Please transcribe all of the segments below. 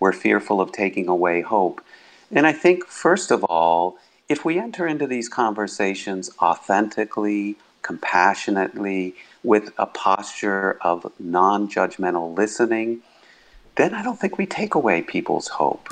we're fearful of taking away hope. And I think, first of all, if we enter into these conversations authentically, compassionately, with a posture of non judgmental listening, then I don't think we take away people's hope.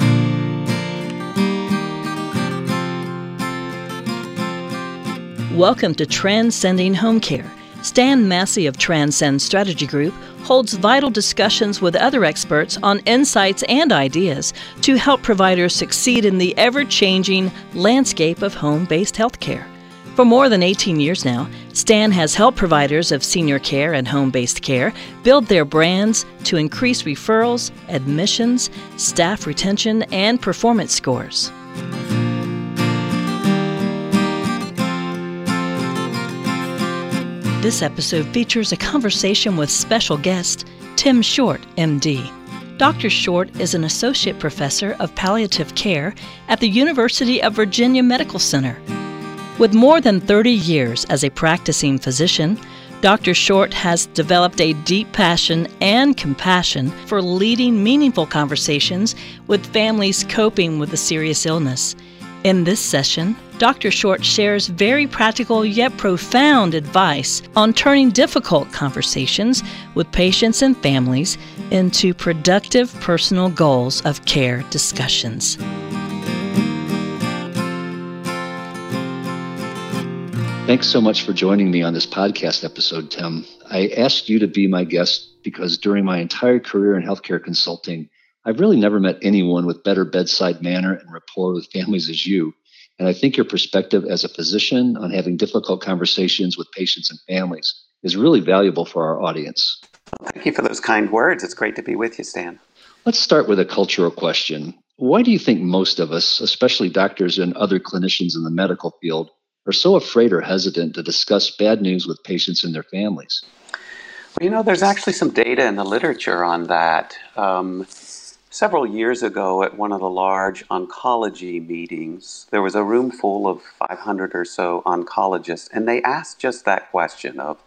Welcome to Transcending Home Care. Stan Massey of Transcend Strategy Group holds vital discussions with other experts on insights and ideas to help providers succeed in the ever changing landscape of home based healthcare. For more than 18 years now, Stan has helped providers of senior care and home based care build their brands to increase referrals, admissions, staff retention, and performance scores. This episode features a conversation with special guest Tim Short, MD. Dr. Short is an associate professor of palliative care at the University of Virginia Medical Center. With more than 30 years as a practicing physician, Dr. Short has developed a deep passion and compassion for leading meaningful conversations with families coping with a serious illness. In this session, Dr. Short shares very practical yet profound advice on turning difficult conversations with patients and families into productive personal goals of care discussions. Thanks so much for joining me on this podcast episode, Tim. I asked you to be my guest because during my entire career in healthcare consulting, I've really never met anyone with better bedside manner and rapport with families as you. And I think your perspective as a physician on having difficult conversations with patients and families is really valuable for our audience. Thank you for those kind words. It's great to be with you, Stan. Let's start with a cultural question. Why do you think most of us, especially doctors and other clinicians in the medical field, are so afraid or hesitant to discuss bad news with patients and their families? Well, you know, there's actually some data in the literature on that. Um, Several years ago, at one of the large oncology meetings, there was a room full of 500 or so oncologists, and they asked just that question of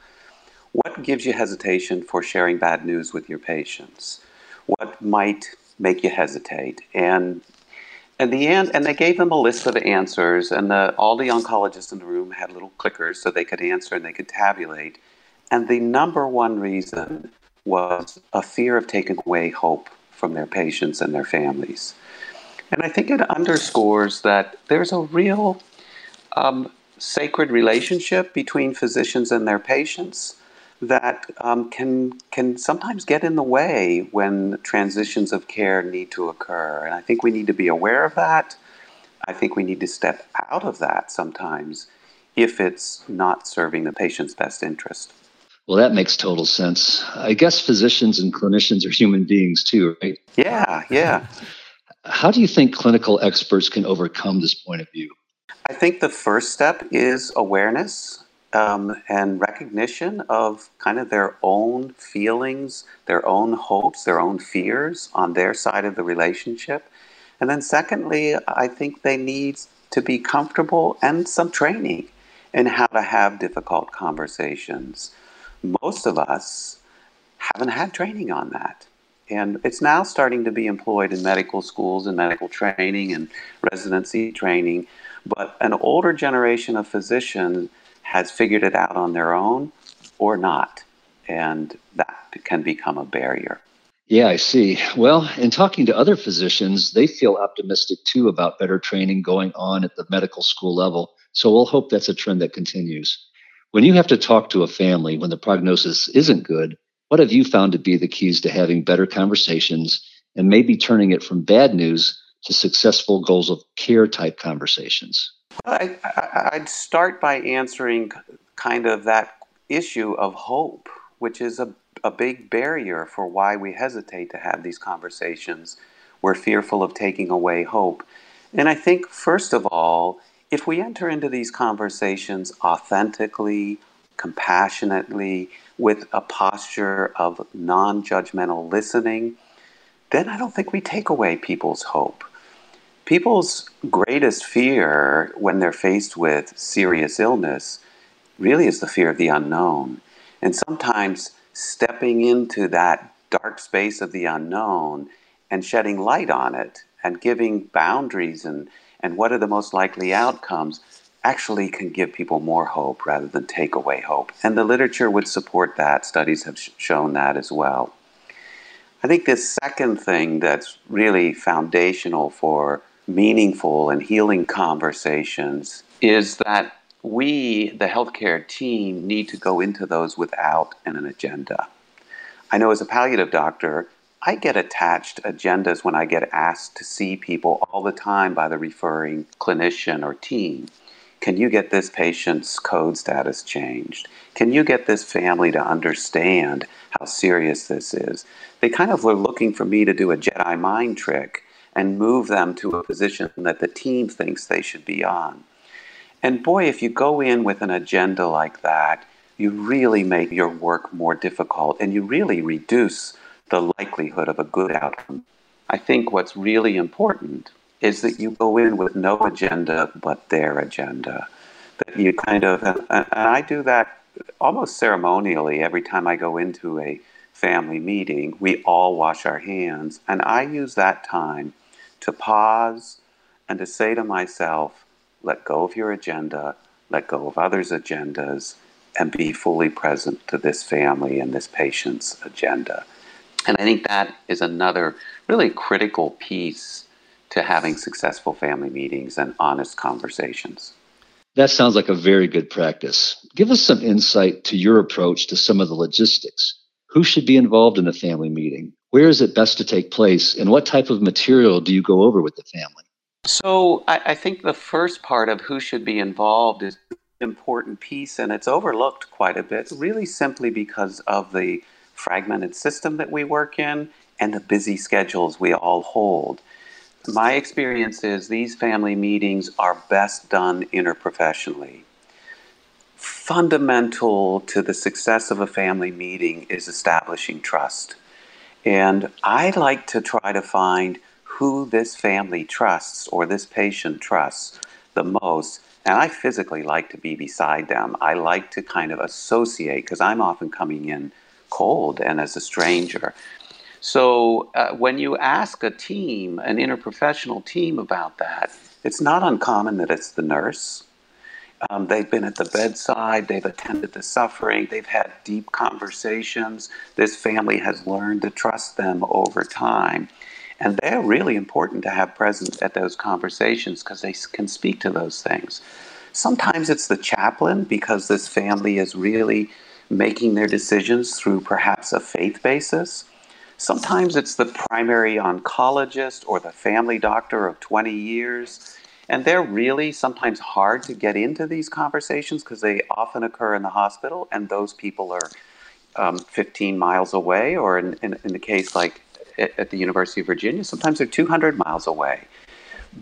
what gives you hesitation for sharing bad news with your patients? What might make you hesitate? And and the and, and they gave them a list of answers, and the, all the oncologists in the room had little clickers so they could answer and they could tabulate. And the number one reason was a fear of taking away hope from their patients and their families. And I think it underscores that there's a real um, sacred relationship between physicians and their patients that um, can can sometimes get in the way when transitions of care need to occur. And I think we need to be aware of that. I think we need to step out of that sometimes if it's not serving the patient's best interest. Well, that makes total sense. I guess physicians and clinicians are human beings too, right? Yeah, yeah. How do you think clinical experts can overcome this point of view? I think the first step is awareness um, and recognition of kind of their own feelings, their own hopes, their own fears on their side of the relationship. And then, secondly, I think they need to be comfortable and some training in how to have difficult conversations most of us haven't had training on that. And it's now starting to be employed in medical schools and medical training and residency training. But an older generation of physicians has figured it out on their own or not. And that can become a barrier. Yeah, I see. Well, in talking to other physicians, they feel optimistic too about better training going on at the medical school level. So we'll hope that's a trend that continues. When you have to talk to a family when the prognosis isn't good, what have you found to be the keys to having better conversations and maybe turning it from bad news to successful goals of care type conversations? I, would start by answering kind of that issue of hope, which is a, a big barrier for why we hesitate to have these conversations. We're fearful of taking away hope. And I think, first of all, if we enter into these conversations authentically, compassionately, with a posture of non judgmental listening, then I don't think we take away people's hope. People's greatest fear when they're faced with serious illness really is the fear of the unknown. And sometimes stepping into that dark space of the unknown and shedding light on it and giving boundaries and, and what are the most likely outcomes actually can give people more hope rather than take away hope. And the literature would support that. Studies have sh- shown that as well. I think the second thing that's really foundational for meaningful and healing conversations is that we, the healthcare team, need to go into those without an agenda. I know as a palliative doctor, I get attached agendas when I get asked to see people all the time by the referring clinician or team. Can you get this patient's code status changed? Can you get this family to understand how serious this is? They kind of were looking for me to do a Jedi mind trick and move them to a position that the team thinks they should be on. And boy, if you go in with an agenda like that, you really make your work more difficult and you really reduce the likelihood of a good outcome. I think what's really important is that you go in with no agenda but their agenda. That you kind of, and, I do that almost ceremonially every time I go into a family meeting. We all wash our hands, and I use that time to pause and to say to myself, let go of your agenda, let go of others' agendas, and be fully present to this family and this patient's agenda. And I think that is another really critical piece to having successful family meetings and honest conversations. That sounds like a very good practice. Give us some insight to your approach to some of the logistics. Who should be involved in a family meeting? Where is it best to take place? And what type of material do you go over with the family? So, I, I think the first part of who should be involved is an important piece, and it's overlooked quite a bit, really simply because of the fragmented system that we work in and the busy schedules we all hold. My experience is these family meetings are best done interprofessionally. Fundamental to the success of a family meeting is establishing trust. And I like to try to find who this family trusts or this patient trusts the most. And I physically like to be beside them. I like to kind of associate because I'm often coming in cold and as a stranger. So uh, when you ask a team, an interprofessional team about that, it's not uncommon that it's the nurse. Um, they've been at the bedside, they've attended the suffering, they've had deep conversations. This family has learned to trust them over time. And they're really important to have present at those conversations because they can speak to those things. Sometimes it's the chaplain because this family is really making their decisions through perhaps a faith basis. Sometimes it's the primary oncologist or the family doctor of 20 years. And they're really sometimes hard to get into these conversations because they often occur in the hospital, and those people are um, 15 miles away, or in, in, in the case like at, at the University of Virginia, sometimes they're 200 miles away.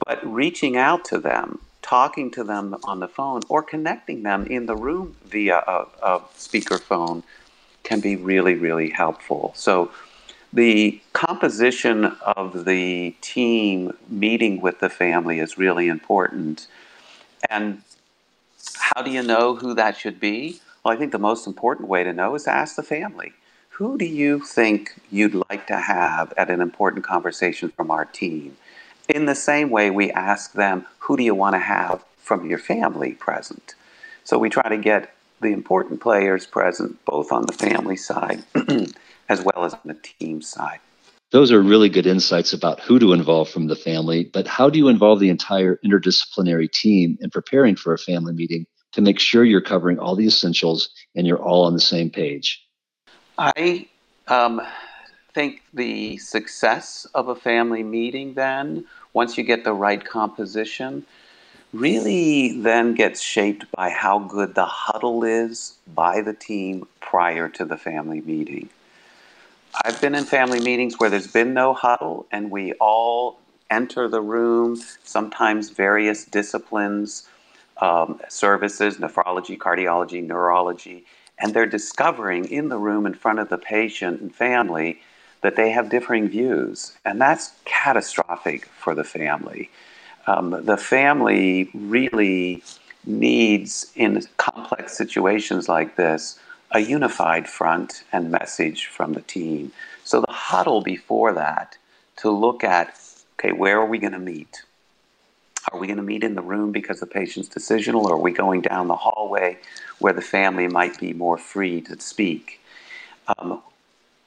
But reaching out to them, talking to them on the phone, or connecting them in the room via a, a speakerphone can be really, really helpful. So the composition of the team meeting with the family is really important. And how do you know who that should be? Well, I think the most important way to know is to ask the family. Who do you think you'd like to have at an important conversation from our team? In the same way, we ask them, who do you want to have from your family present? So we try to get the important players present both on the family side as well as on the team side. Those are really good insights about who to involve from the family, but how do you involve the entire interdisciplinary team in preparing for a family meeting to make sure you're covering all the essentials and you're all on the same page? I um, think the success of a family meeting, then, once you get the right composition, really then gets shaped by how good the huddle is by the team prior to the family meeting. I've been in family meetings where there's been no huddle and we all enter the room, sometimes various disciplines, um, services, nephrology, cardiology, neurology, and they're discovering in the room in front of the patient and family that they have differing views. And that's catastrophic for the family. Um, the family really needs, in complex situations like this, a unified front and message from the team. So the huddle before that to look at okay, where are we going to meet? Are we going to meet in the room because the patient's decisional, or are we going down the hallway where the family might be more free to speak? Um,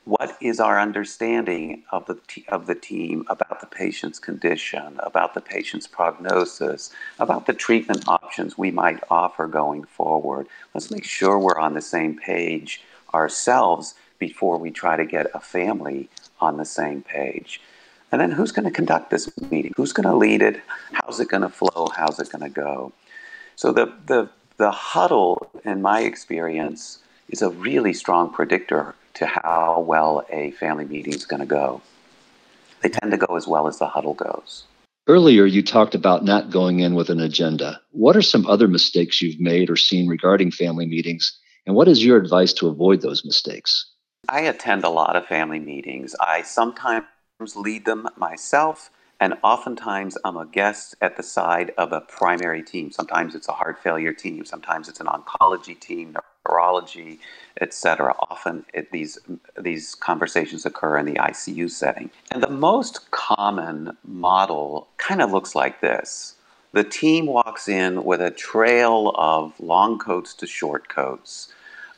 what is our understanding of the, t- of the team about the patient's condition, about the patient's prognosis, about the treatment options we might offer going forward? Let's make sure we're on the same page ourselves before we try to get a family on the same page. And then who's going to conduct this meeting? Who's going to lead it? How's it going to flow? How's it going to go? So the, the, the huddle, in my experience, is a really strong predictor to how well a family meeting is going to go. They tend to go as well as the huddle goes. Earlier, you talked about not going in with an agenda. What are some other mistakes you've made or seen regarding family meetings? And what is your advice to avoid those mistakes? I attend a lot of family meetings. I sometimes lead them myself, and oftentimes I'm a guest at the side of a primary team. Sometimes it's a heart failure team, sometimes it's an oncology team, neurology, etc. Often it, these these conversations occur in the ICU setting. And the most common model kind of looks like this. The team walks in with a trail of long coats to short coats,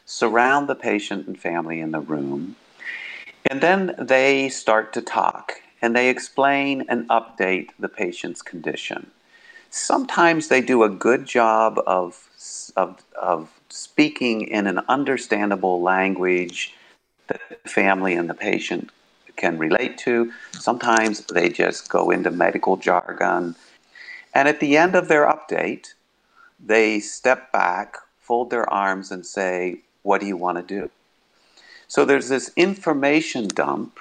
surround the patient and family in the room, and then they start to talk and they explain and update the patient's condition. Sometimes they do a good job of, of, of speaking in an understandable language that the family and the patient can relate to. Sometimes they just go into medical jargon. And at the end of their update, they step back, fold their arms, and say, What do you want to do? So there's this information dump,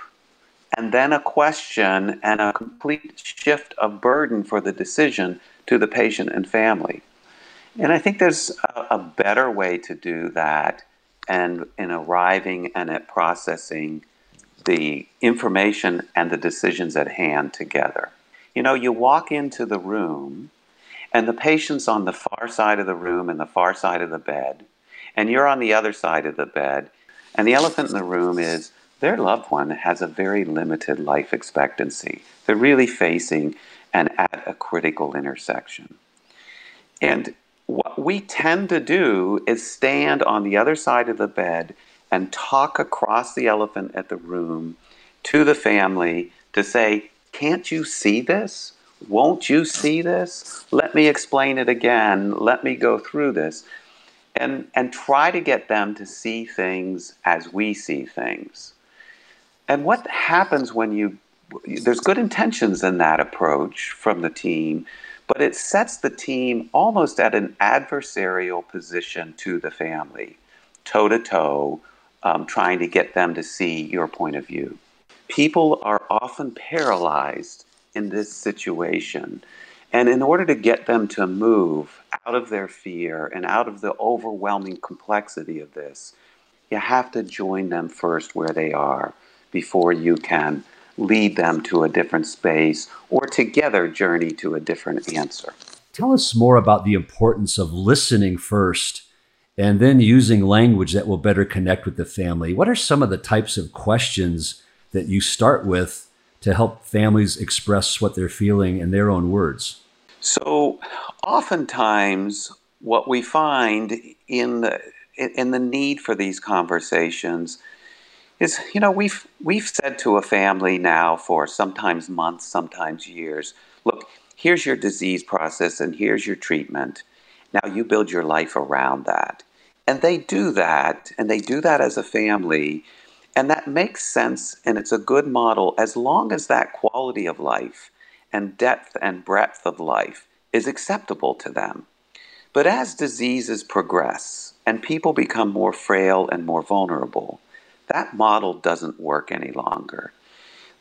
and then a question and a complete shift of burden for the decision to the patient and family. And I think there's a, a better way to do that and in arriving and at processing the information and the decisions at hand together. You know, you walk into the room and the patient's on the far side of the room and the far side of the bed, and you're on the other side of the bed, and the elephant in the room is their loved one has a very limited life expectancy. They're really facing and at a critical intersection. And what we tend to do is stand on the other side of the bed and talk across the elephant at the room to the family to say, Can't you see this? Won't you see this? Let me explain it again. Let me go through this. And, and try to get them to see things as we see things. And what happens when you, there's good intentions in that approach from the team, but it sets the team almost at an adversarial position to the family, toe to toe, trying to get them to see your point of view. People are often paralyzed in this situation. And in order to get them to move out of their fear and out of the overwhelming complexity of this, you have to join them first where they are before you can lead them to a different space or together journey to a different answer. Tell us more about the importance of listening first and then using language that will better connect with the family. What are some of the types of questions that you start with to help families express what they're feeling in their own words? So, oftentimes, what we find in the in the need for these conversations is you know we've we've said to a family now for sometimes months sometimes years look here's your disease process and here's your treatment. Now you build your life around that. And they do that and they do that as a family and that makes sense and it's a good model as long as that quality of life and depth and breadth of life is acceptable to them. But as diseases progress and people become more frail and more vulnerable that model doesn't work any longer.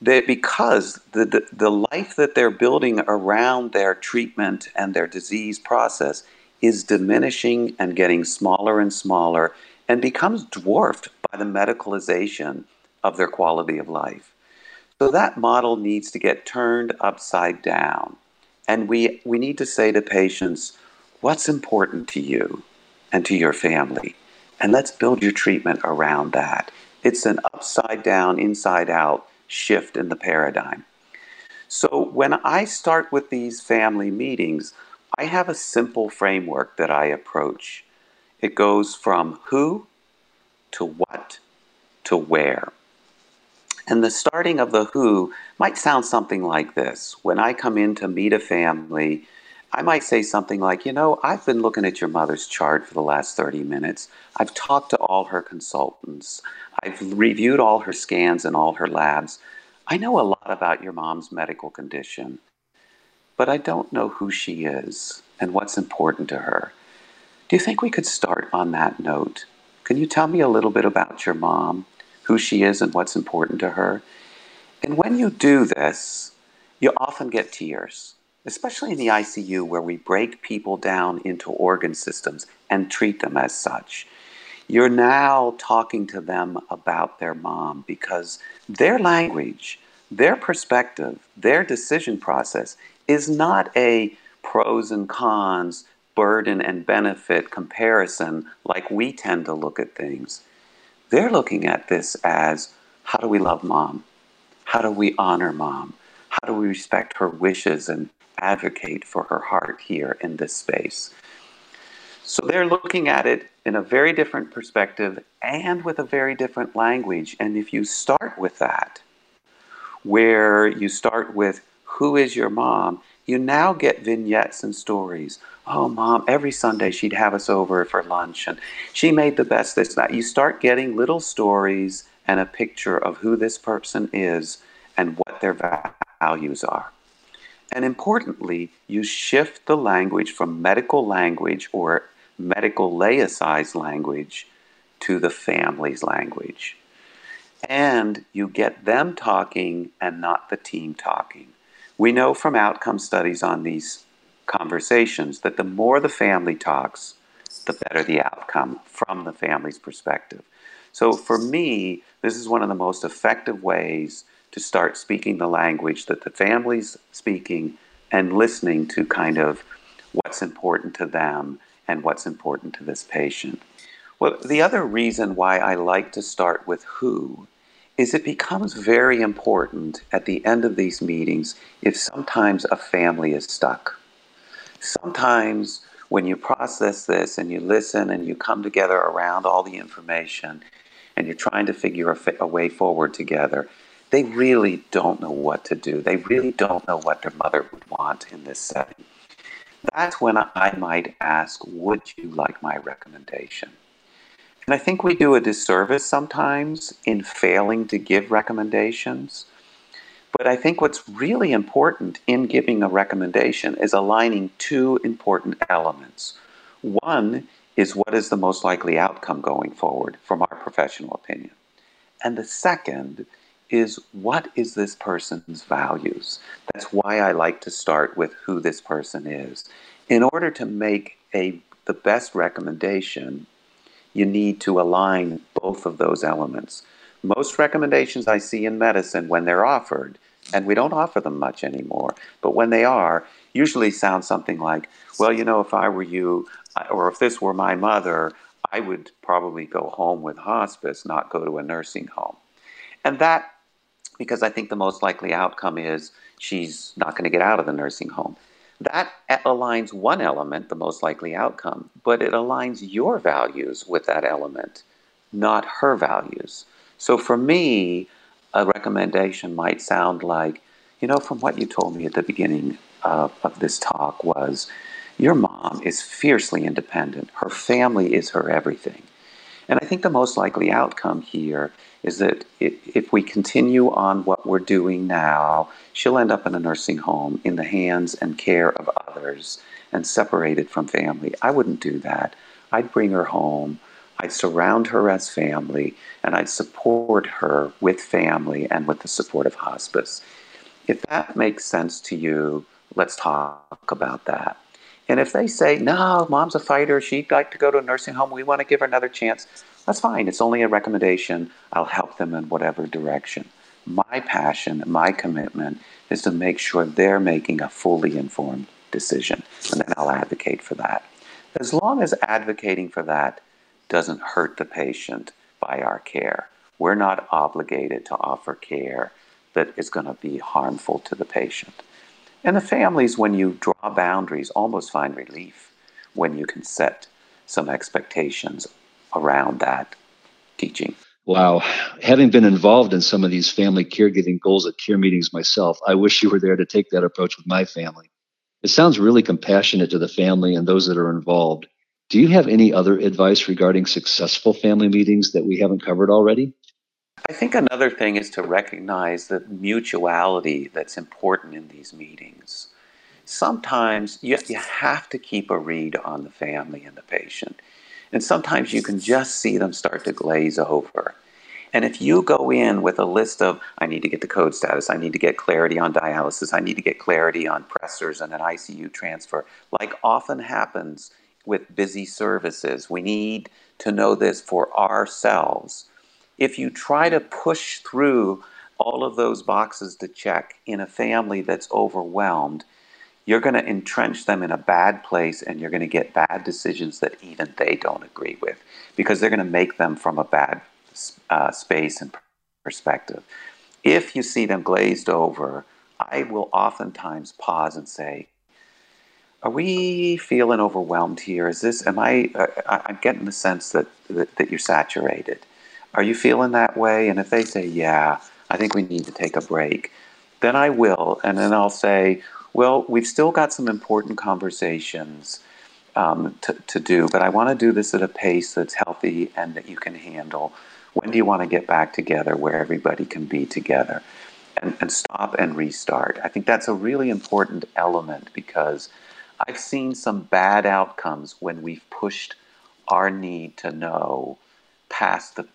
They, because the, the, the life that they're building around their treatment and their disease process is diminishing and getting smaller and smaller and becomes dwarfed by the medicalization of their quality of life. So that model needs to get turned upside down. And we, we need to say to patients, what's important to you and to your family? And let's build your treatment around that. It's an upside down, inside out shift in the paradigm. So when I start with these family meetings, I have a simple framework that I approach. It goes from who to what to where. And the starting of the who might sound something like this. When I come in to meet a family, I might say something like, You know, I've been looking at your mother's chart for the last 30 minutes. I've talked to all her consultants. I've reviewed all her scans and all her labs. I know a lot about your mom's medical condition, but I don't know who she is and what's important to her. Do you think we could start on that note? Can you tell me a little bit about your mom, who she is, and what's important to her? And when you do this, you often get tears, especially in the ICU where we break people down into organ systems and treat them as such. You're now talking to them about their mom because their language, their perspective, their decision process is not a pros and cons, burden and benefit comparison like we tend to look at things. They're looking at this as how do we love mom? How do we honor mom? Do we respect her wishes and advocate for her heart here in this space? So they're looking at it in a very different perspective and with a very different language. And if you start with that, where you start with who is your mom, you now get vignettes and stories. Oh, mom, every Sunday she'd have us over for lunch and she made the best this, that. You start getting little stories and a picture of who this person is and what their values are. And importantly, you shift the language from medical language or medical laicized language to the family's language. And you get them talking and not the team talking. We know from outcome studies on these conversations that the more the family talks, the better the outcome from the family's perspective. So for me, this is one of the most effective ways to start speaking the language that the family's speaking and listening to kind of what's important to them and what's important to this patient. Well, the other reason why I like to start with who is it becomes very important at the end of these meetings if sometimes a family is stuck. Sometimes when you process this and you listen and you come together around all the information and you're trying to figure a, a way forward together, they really don't know what to do. They really don't know what their mother would want in this setting. That's when I might ask, Would you like my recommendation? And I think we do a disservice sometimes in failing to give recommendations. But I think what's really important in giving a recommendation is aligning two important elements. One is what is the most likely outcome going forward from our professional opinion. And the second is what is this person's values? That's why I like to start with who this person is. In order to make a the best recommendation, you need to align both of those elements. Most recommendations I see in medicine when they're offered, and we don't offer them much anymore, but when they are, usually sound something like, well, you know, if I were you, or if this were my mother, I would probably go home with hospice, not go to a nursing home. And that, because I think the most likely outcome is she's not going to get out of the nursing home. That aligns one element, the most likely outcome, but it aligns your values with that element, not her values. So for me, a recommendation might sound like, you know, from what you told me at the beginning of, of this talk was, your mom is fiercely independent. Her family is her everything. And I think the most likely outcome here is that if we continue on what we're doing now, she'll end up in a nursing home in the hands and care of others and separated from family. I wouldn't do that. I'd bring her home. I'd surround her as family and I'd support her with family and with the support of hospice. If that makes sense to you, let's talk about that. And if they say, no, mom's a fighter, she'd like to go to a nursing home, we want to give her another chance, that's fine. It's only a recommendation. I'll help them in whatever direction. My passion, my commitment is to make sure they're making a fully informed decision, and then I'll advocate for that. As long as advocating for that doesn't hurt the patient by our care, we're not obligated to offer care that is going to be harmful to the patient. And the families, when you draw boundaries, almost find relief when you can set some expectations around that teaching. Wow. Having been involved in some of these family caregiving goals at care meetings myself, I wish you were there to take that approach with my family. It sounds really compassionate to the family and those that are involved. Do you have any other advice regarding successful family meetings that we haven't covered already? I think another thing is to recognize the mutuality that's important in these meetings. Sometimes you, you have to keep a read on the family and the patient. And sometimes you can just see them start to glaze over. And if you go in with a list of, I need to get the code status, I need to get clarity on dialysis, I need to get clarity on pressors and an ICU transfer, like often happens with busy services, we need to know this for ourselves. If you try to push through all of those boxes to check in a family that's overwhelmed, you're going to entrench them in a bad place and you're going to get bad decisions that even they don't agree with because they're going to make them from a bad uh, space and perspective. If you see them glazed over, I will oftentimes pause and say, are we feeling overwhelmed here? Is this, am I, uh, I'm getting the sense that, that, that, you're saturated. Are you feeling that way? And if they say, yeah, I think we need to take a break, then I will. And then I'll say, well, we've still got some important conversations um, to, to do, but I want to do this at a pace that's healthy and that you can handle. When do you want to get back together where everybody can be together? And, and stop and restart. I think that's a really important element because I've seen some bad outcomes when we've pushed our need to know past the,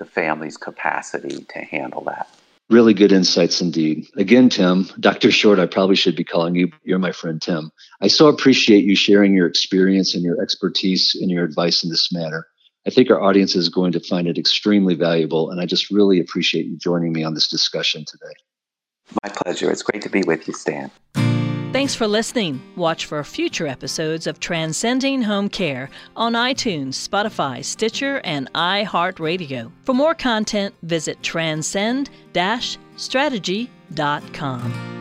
the family's capacity to handle that. Really good insights indeed. Again, Tim, Dr. Short, I probably should be calling you. But you're my friend, Tim. I so appreciate you sharing your experience and your expertise and your advice in this matter. I think our audience is going to find it extremely valuable, and I just really appreciate you joining me on this discussion today. My pleasure. It's great to be with you, Stan. Thanks for listening. Watch for future episodes of Transcending Home Care on iTunes, Spotify, Stitcher, and iHeartRadio. For more content, visit transcend-strategy.com.